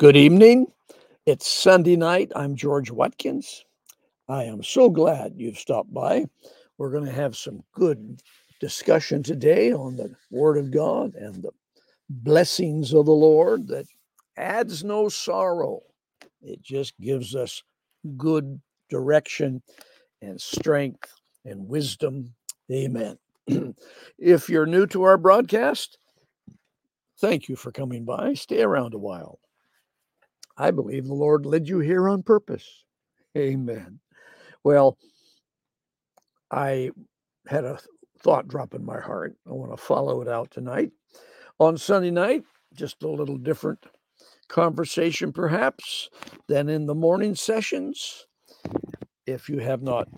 Good evening. It's Sunday night. I'm George Watkins. I am so glad you've stopped by. We're going to have some good discussion today on the Word of God and the blessings of the Lord that adds no sorrow. It just gives us good direction and strength and wisdom. Amen. if you're new to our broadcast, thank you for coming by. Stay around a while. I believe the Lord led you here on purpose. Amen. Well, I had a thought drop in my heart. I want to follow it out tonight. On Sunday night, just a little different conversation, perhaps, than in the morning sessions. If you have not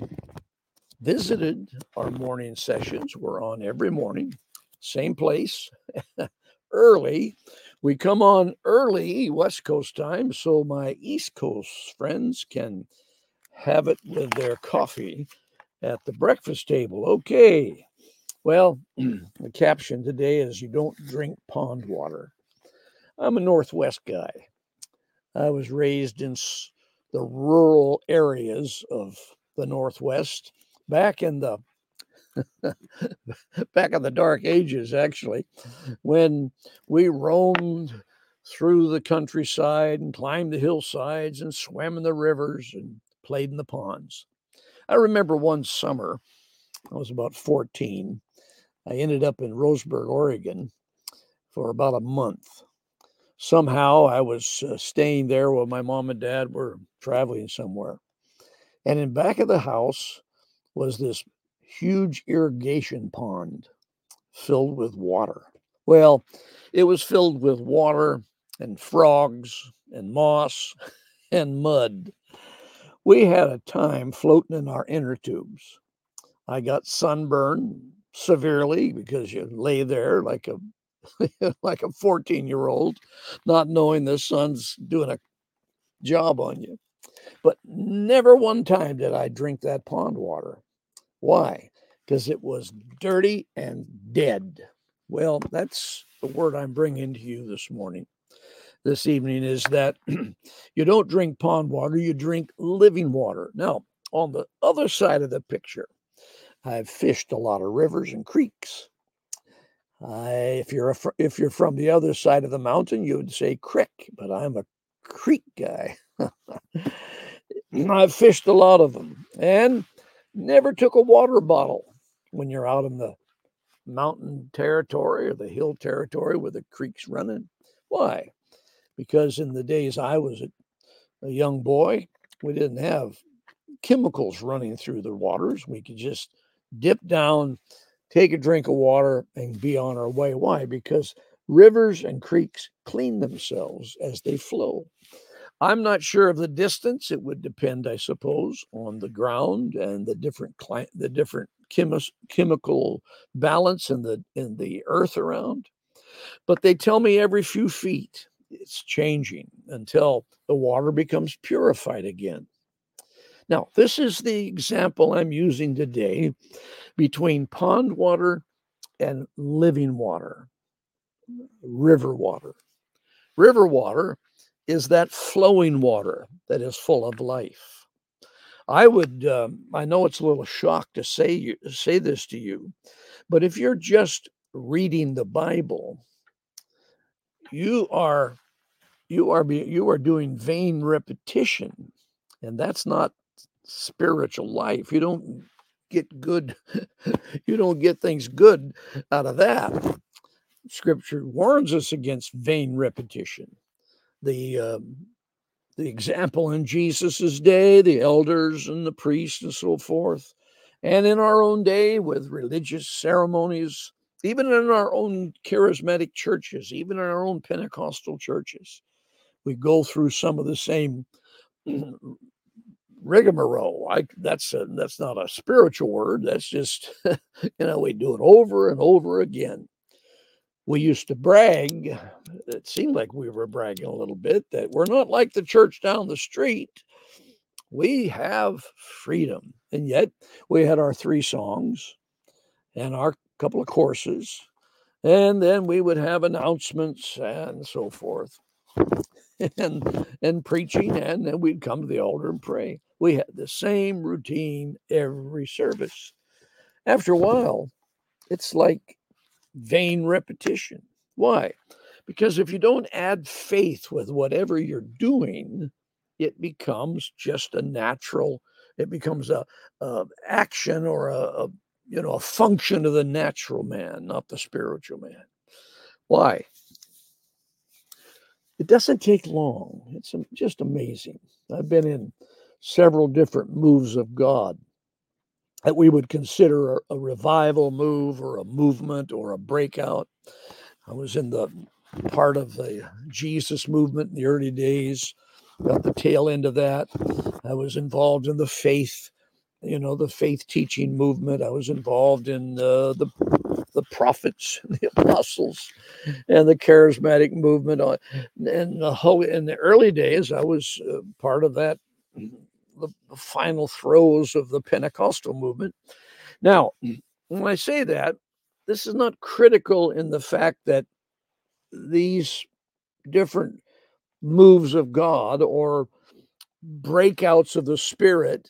visited our morning sessions, we're on every morning, same place, early. We come on early West Coast time so my East Coast friends can have it with their coffee at the breakfast table. Okay. Well, the caption today is You Don't Drink Pond Water. I'm a Northwest guy. I was raised in the rural areas of the Northwest back in the back in the dark ages actually when we roamed through the countryside and climbed the hillsides and swam in the rivers and played in the ponds. I remember one summer i was about 14 i ended up in roseburg oregon for about a month. Somehow i was uh, staying there while my mom and dad were traveling somewhere. And in back of the house was this huge irrigation pond filled with water. Well, it was filled with water and frogs and moss and mud. We had a time floating in our inner tubes. I got sunburned severely because you lay there like a like a 14 year old, not knowing the sun's doing a job on you. But never one time did I drink that pond water. Why? Because it was dirty and dead. Well, that's the word I'm bringing to you this morning, this evening is that you don't drink pond water, you drink living water. Now, on the other side of the picture, I've fished a lot of rivers and creeks. If you're a, if you're from the other side of the mountain, you would say creek, but I'm a creek guy. I've fished a lot of them, and never took a water bottle when you're out in the mountain territory or the hill territory where the creek's running. Why? Because in the days I was a, a young boy, we didn't have chemicals running through the waters. We could just dip down, take a drink of water, and be on our way. Why? Because rivers and creeks clean themselves as they flow. I'm not sure of the distance. It would depend, I suppose, on the ground and the different cli- the different chemi- chemical balance in the in the earth around. But they tell me every few feet it's changing until the water becomes purified again. Now, this is the example I'm using today between pond water and living water, river water. River water is that flowing water that is full of life. I would, um, I know it's a little shock to say you, say this to you, but if you're just reading the Bible, you are you are you are doing vain repetition, and that's not spiritual life. You don't get good, you don't get things good out of that. Scripture warns us against vain repetition the um, the example in Jesus's day, the elders and the priests and so forth, and in our own day with religious ceremonies, even in our own charismatic churches, even in our own Pentecostal churches, we go through some of the same rigmarole. I that's a, that's not a spiritual word. That's just you know we do it over and over again we used to brag, it seemed like we were bragging a little bit, that we're not like the church down the street. We have freedom. And yet we had our three songs and our couple of courses. And then we would have announcements and so forth. and and preaching, and then we'd come to the altar and pray. We had the same routine every service. After a while, it's like vain repetition. Why? Because if you don't add faith with whatever you're doing, it becomes just a natural, it becomes a, a action or a, a you know a function of the natural man, not the spiritual man. Why? It doesn't take long. It's just amazing. I've been in several different moves of God that we would consider a, revival move or a movement or a breakout. I was in the part of the Jesus movement in the early days, got the tail end of that. I was involved in the faith, you know, the faith teaching movement. I was involved in uh, the the prophets, the apostles, and the charismatic movement. And the whole in the early days, I was uh, part of that the, the final throes of the Pentecostal movement. Now, mm. when I say that, this is not critical in the fact that these different moves of God or breakouts of the spirit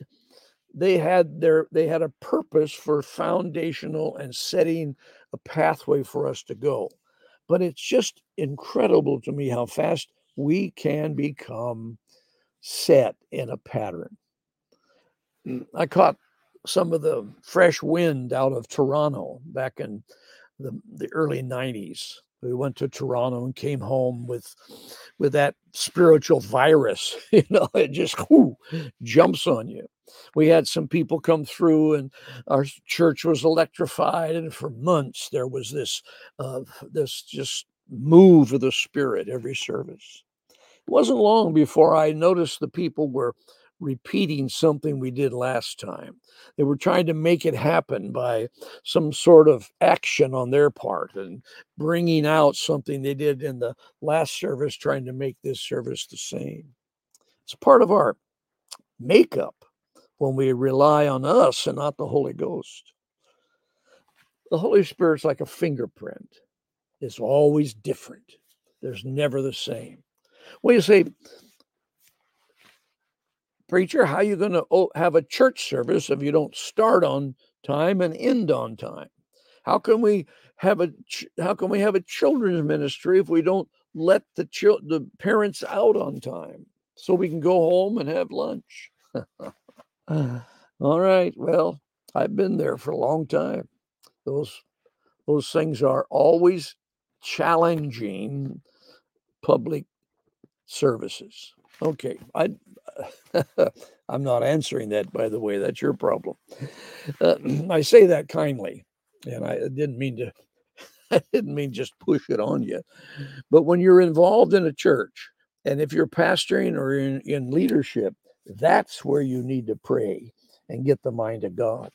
they had their they had a purpose for foundational and setting a pathway for us to go but it's just incredible to me how fast we can become set in a pattern Mm, I caught some of the fresh wind out of Toronto back in the, the early 90s. We went to Toronto and came home with with that spiritual virus. You know, it just whoo, jumps on you. We had some people come through, and our church was electrified. And for months, there was this uh, this just move of the spirit every service. It wasn't long before I noticed the people were repeating something we did last time. They were trying to make it happen by some sort of action on their part and bringing out something they did in the last service, trying to make this service the same. It's part of our makeup when we rely on us and not the Holy Ghost. The Holy Spirit's like a fingerprint, it's always different, there's never the same. Well, you say, preacher, how are you going to have a church service if you don't start on time and end on time? How can we have a how can we have a children's ministry if we don't let the chil- the parents out on time so we can go home and have lunch? All right. Well, I've been there for a long time. Those those things are always challenging public services. Okay, I I'm not answering that, by the way. That's your problem. Uh, I say that kindly, and I didn't mean to. I didn't mean just push it on you. But when you're involved in a church, and if you're pastoring or in, in leadership, that's where you need to pray and get the mind of God.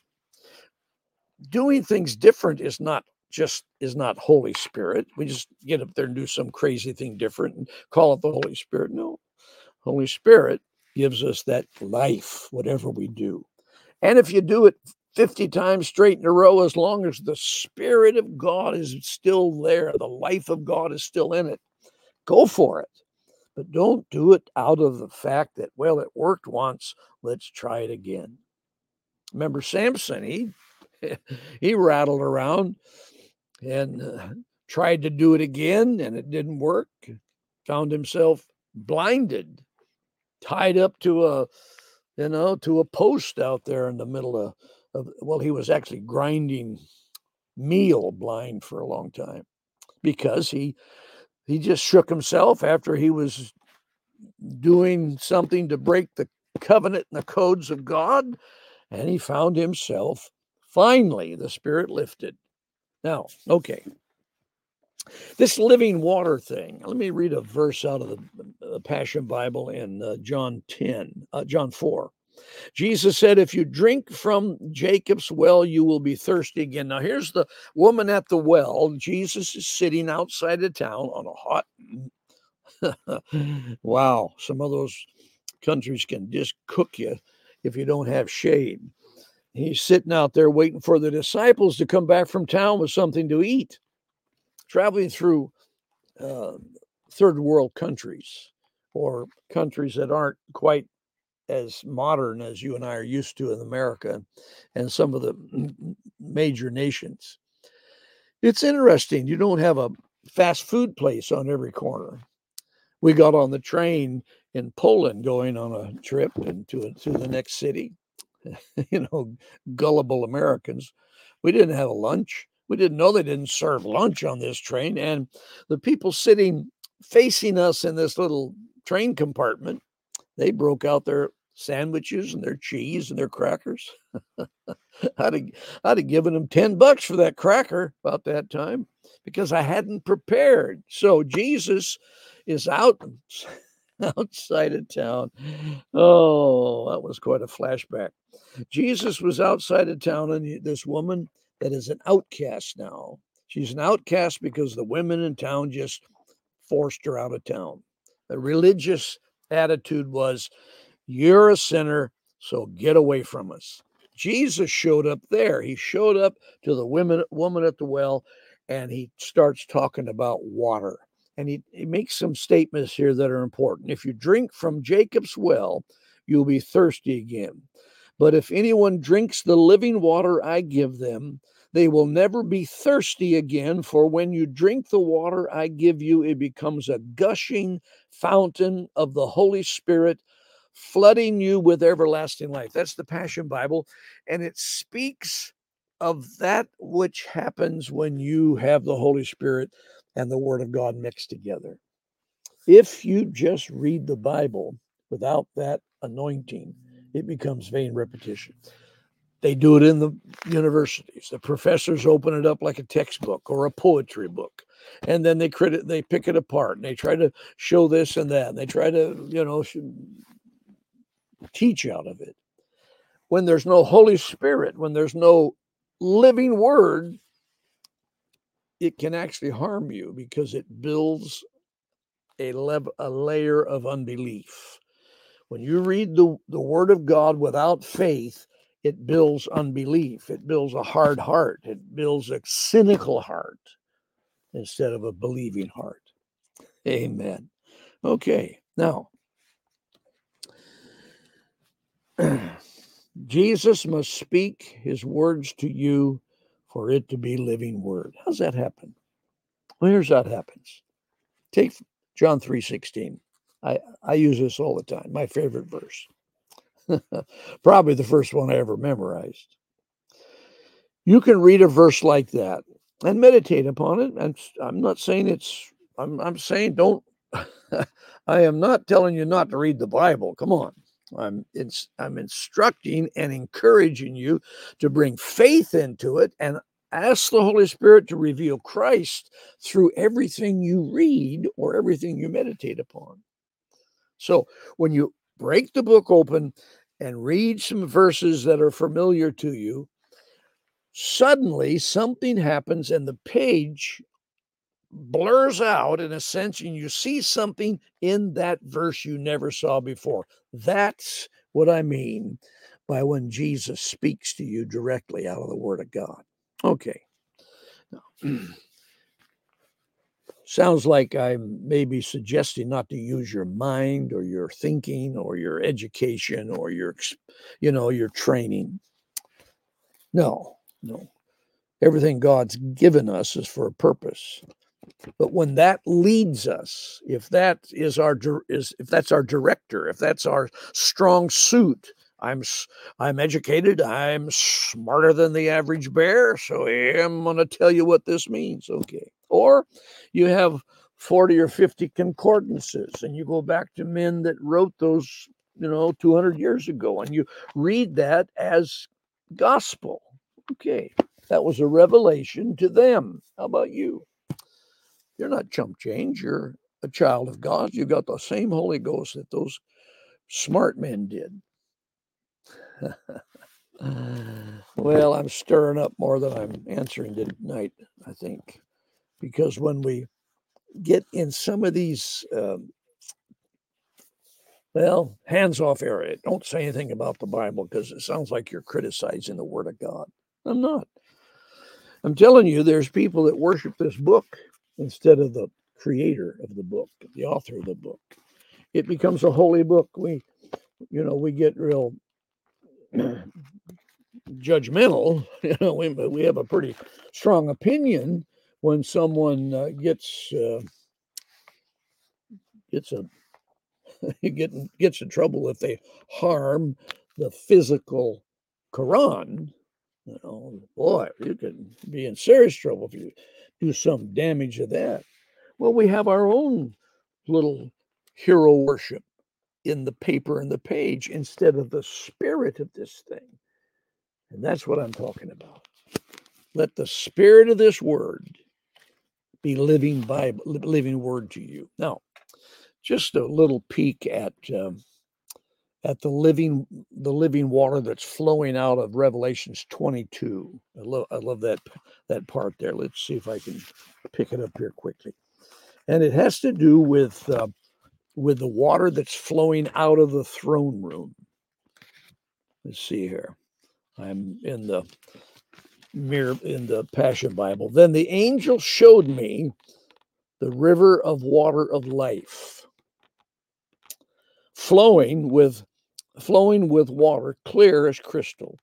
Doing things different is not just is not Holy Spirit. We just get up there and do some crazy thing different and call it the Holy Spirit. No, Holy Spirit gives us that life, whatever we do. And if you do it 50 times straight in a row, as long as the Spirit of God is still there, the life of God is still in it, go for it. But don't do it out of the fact that, well, it worked once, let's try it again. Remember Samson, he, he rattled around and uh, tried to do it again, and it didn't work. Found himself blinded tied up to a you know to a post out there in the middle of, of well he was actually grinding meal blind for a long time because he he just shook himself after he was doing something to break the covenant and the codes of God and he found himself finally the spirit lifted now okay this living water thing. Let me read a verse out of the, the Passion Bible in uh, John 10, uh, John 4. Jesus said, If you drink from Jacob's well, you will be thirsty again. Now, here's the woman at the well. Jesus is sitting outside the town on a hot. wow, some of those countries can just cook you if you don't have shade. He's sitting out there waiting for the disciples to come back from town with something to eat traveling through uh, third world countries or countries that aren't quite as modern as you and I are used to in America and some of the major nations. It's interesting. You don't have a fast food place on every corner. We got on the train in Poland going on a trip into to the next city. you know, gullible Americans. We didn't have a lunch. We didn't know they didn't serve lunch on this train. And the people sitting facing us in this little train compartment, they broke out their sandwiches and their cheese and their crackers. I'd, have, I'd have given them 10 bucks for that cracker about that time because I hadn't prepared. So Jesus is out outside of town. Oh, that was quite a flashback. Jesus was outside of town, and this woman that is an outcast now. She's an outcast because the women in town just forced her out of town. The religious attitude was, You're a sinner, so get away from us. Jesus showed up there. He showed up to the women, woman at the well, and he starts talking about water. And he, he makes some statements here that are important. If you drink from Jacob's well, you'll be thirsty again. But if anyone drinks the living water I give them, they will never be thirsty again, for when you drink the water I give you, it becomes a gushing fountain of the Holy Spirit, flooding you with everlasting life. That's the Passion Bible. And it speaks of that which happens when you have the Holy Spirit and the Word of God mixed together. If you just read the Bible without that anointing, it becomes vain repetition. They do it in the universities. The professors open it up like a textbook or a poetry book. And then they credit they pick it apart and they try to show this and that. And they try to, you know, teach out of it. When there's no Holy Spirit, when there's no living word, it can actually harm you because it builds a, le- a layer of unbelief. When you read the, the word of God without faith, it builds unbelief. It builds a hard heart. It builds a cynical heart instead of a believing heart. Amen. Okay, now, Jesus must speak his words to you for it to be living word. How's that happen? Well, here's how it happens. Take John 3.16. I, I use this all the time, my favorite verse. Probably the first one I ever memorized. You can read a verse like that and meditate upon it. And I'm not saying it's, I'm, I'm saying don't, I am not telling you not to read the Bible. Come on. I'm, it's, I'm instructing and encouraging you to bring faith into it and ask the Holy Spirit to reveal Christ through everything you read or everything you meditate upon. So when you break the book open and read some verses that are familiar to you, suddenly something happens and the page blurs out in a sense and you see something in that verse you never saw before. That's what I mean by when Jesus speaks to you directly out of the Word of God. Okay. Now, sounds like I'm maybe suggesting not to use your mind or your thinking or your education or your, you know, your training. No, no. Everything God's given us is for a purpose. But when that leads us, if that is our is if that's our director, if that's our strong suit, I'm I'm educated. I'm smarter than the average bear, so I'm going to tell you what this means. Okay. Or you have 40 or 50 concordances and you go back to men that wrote those, you know, 200 years ago and you read that as gospel. Okay. That was a revelation to them. How about you? You're not chump change. You're a child of God. You got the same Holy Ghost that those smart men did. well, I'm stirring up more than I'm answering tonight, I think, because when we get in some of these, um, well, hands off area, don't say anything about the Bible because it sounds like you're criticizing the Word of God. I'm not. I'm telling you, there's people that worship this book instead of the creator of the book, the author of the book. it becomes a holy book. We, you know, we get real judgmental. You know, we, we have a pretty strong opinion when someone uh, gets uh, gets a get gets in trouble if they harm the physical Quran. You know, boy, you can be in serious trouble if you do some damage to that. Well, we have our own little hero worship in the paper and the page instead of the spirit of this thing. And that's what I'm talking about. Let the spirit of this word be living Bible, living word to you. Now, just a little peek at um, at the living the living water that's flowing out of Revelations 22. I love I love that that part there. Let's see if I can pick it up here quickly. And it has to do with uh, with the water that's flowing out of the throne room. Let's see here. I'm in the mirror in the Passion Bible. Then the angel showed me the river of water of life flowing with flowing with water clear as crystal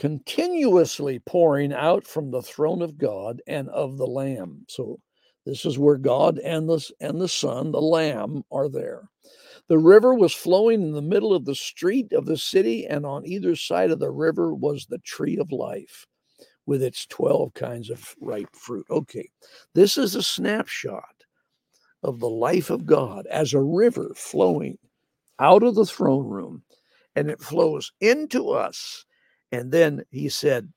continuously pouring out from the throne of God and of the lamb. So this is where God and the and the son the lamb are there. The river was flowing in the middle of the street of the city and on either side of the river was the tree of life with its 12 kinds of ripe fruit. Okay this is a snapshot of the life of God as a river flowing out of the throne room and it flows into us. And then he said,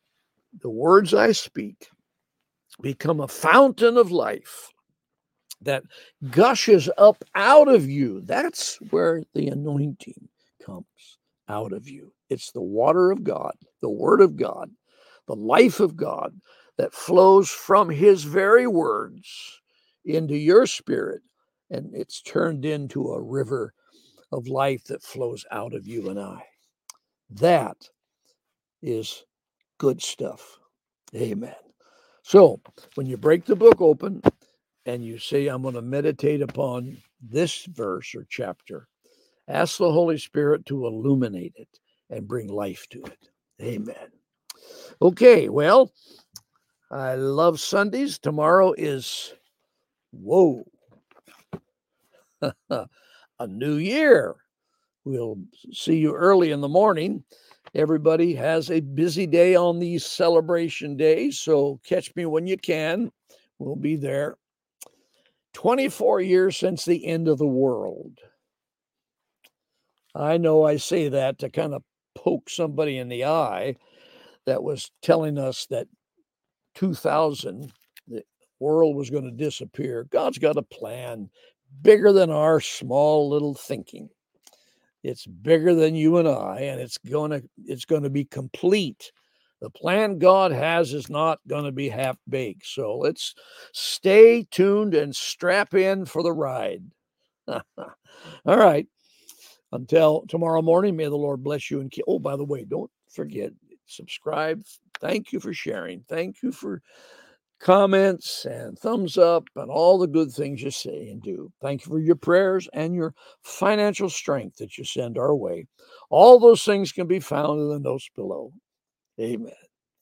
The words I speak become a fountain of life that gushes up out of you. That's where the anointing comes out of you. It's the water of God, the word of God, the life of God that flows from his very words into your spirit. And it's turned into a river of life that flows out of you and I. That is good stuff. Amen. So when you break the book open and you say, I'm going to meditate upon this verse or chapter, ask the Holy Spirit to illuminate it and bring life to it. Amen. Okay, well, I love Sundays. Tomorrow is, whoa, a new year. We'll see you early in the morning. Everybody has a busy day on these celebration days, so catch me when you can. We'll be there. 24 years since the end of the world. I know I say that to kind of poke somebody in the eye that was telling us that 2000 the world was going to disappear. God's got a plan bigger than our small little thinking. It's bigger than you and I, and it's to it's to be complete. The plan God has is not to be half baked. So let's stay tuned and strap in for the ride. All right. Until tomorrow morning, may the Lord bless you and. Oh, by the way, don't forget subscribe. Thank you for sharing. Thank you for comments and thumbs up and all the good things you say and do. Thank you for your prayers and your financial strength that you send our way. All those things can be found in the notes below. Amen.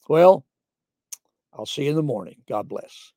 Well, I'll see you in the morning. God bless.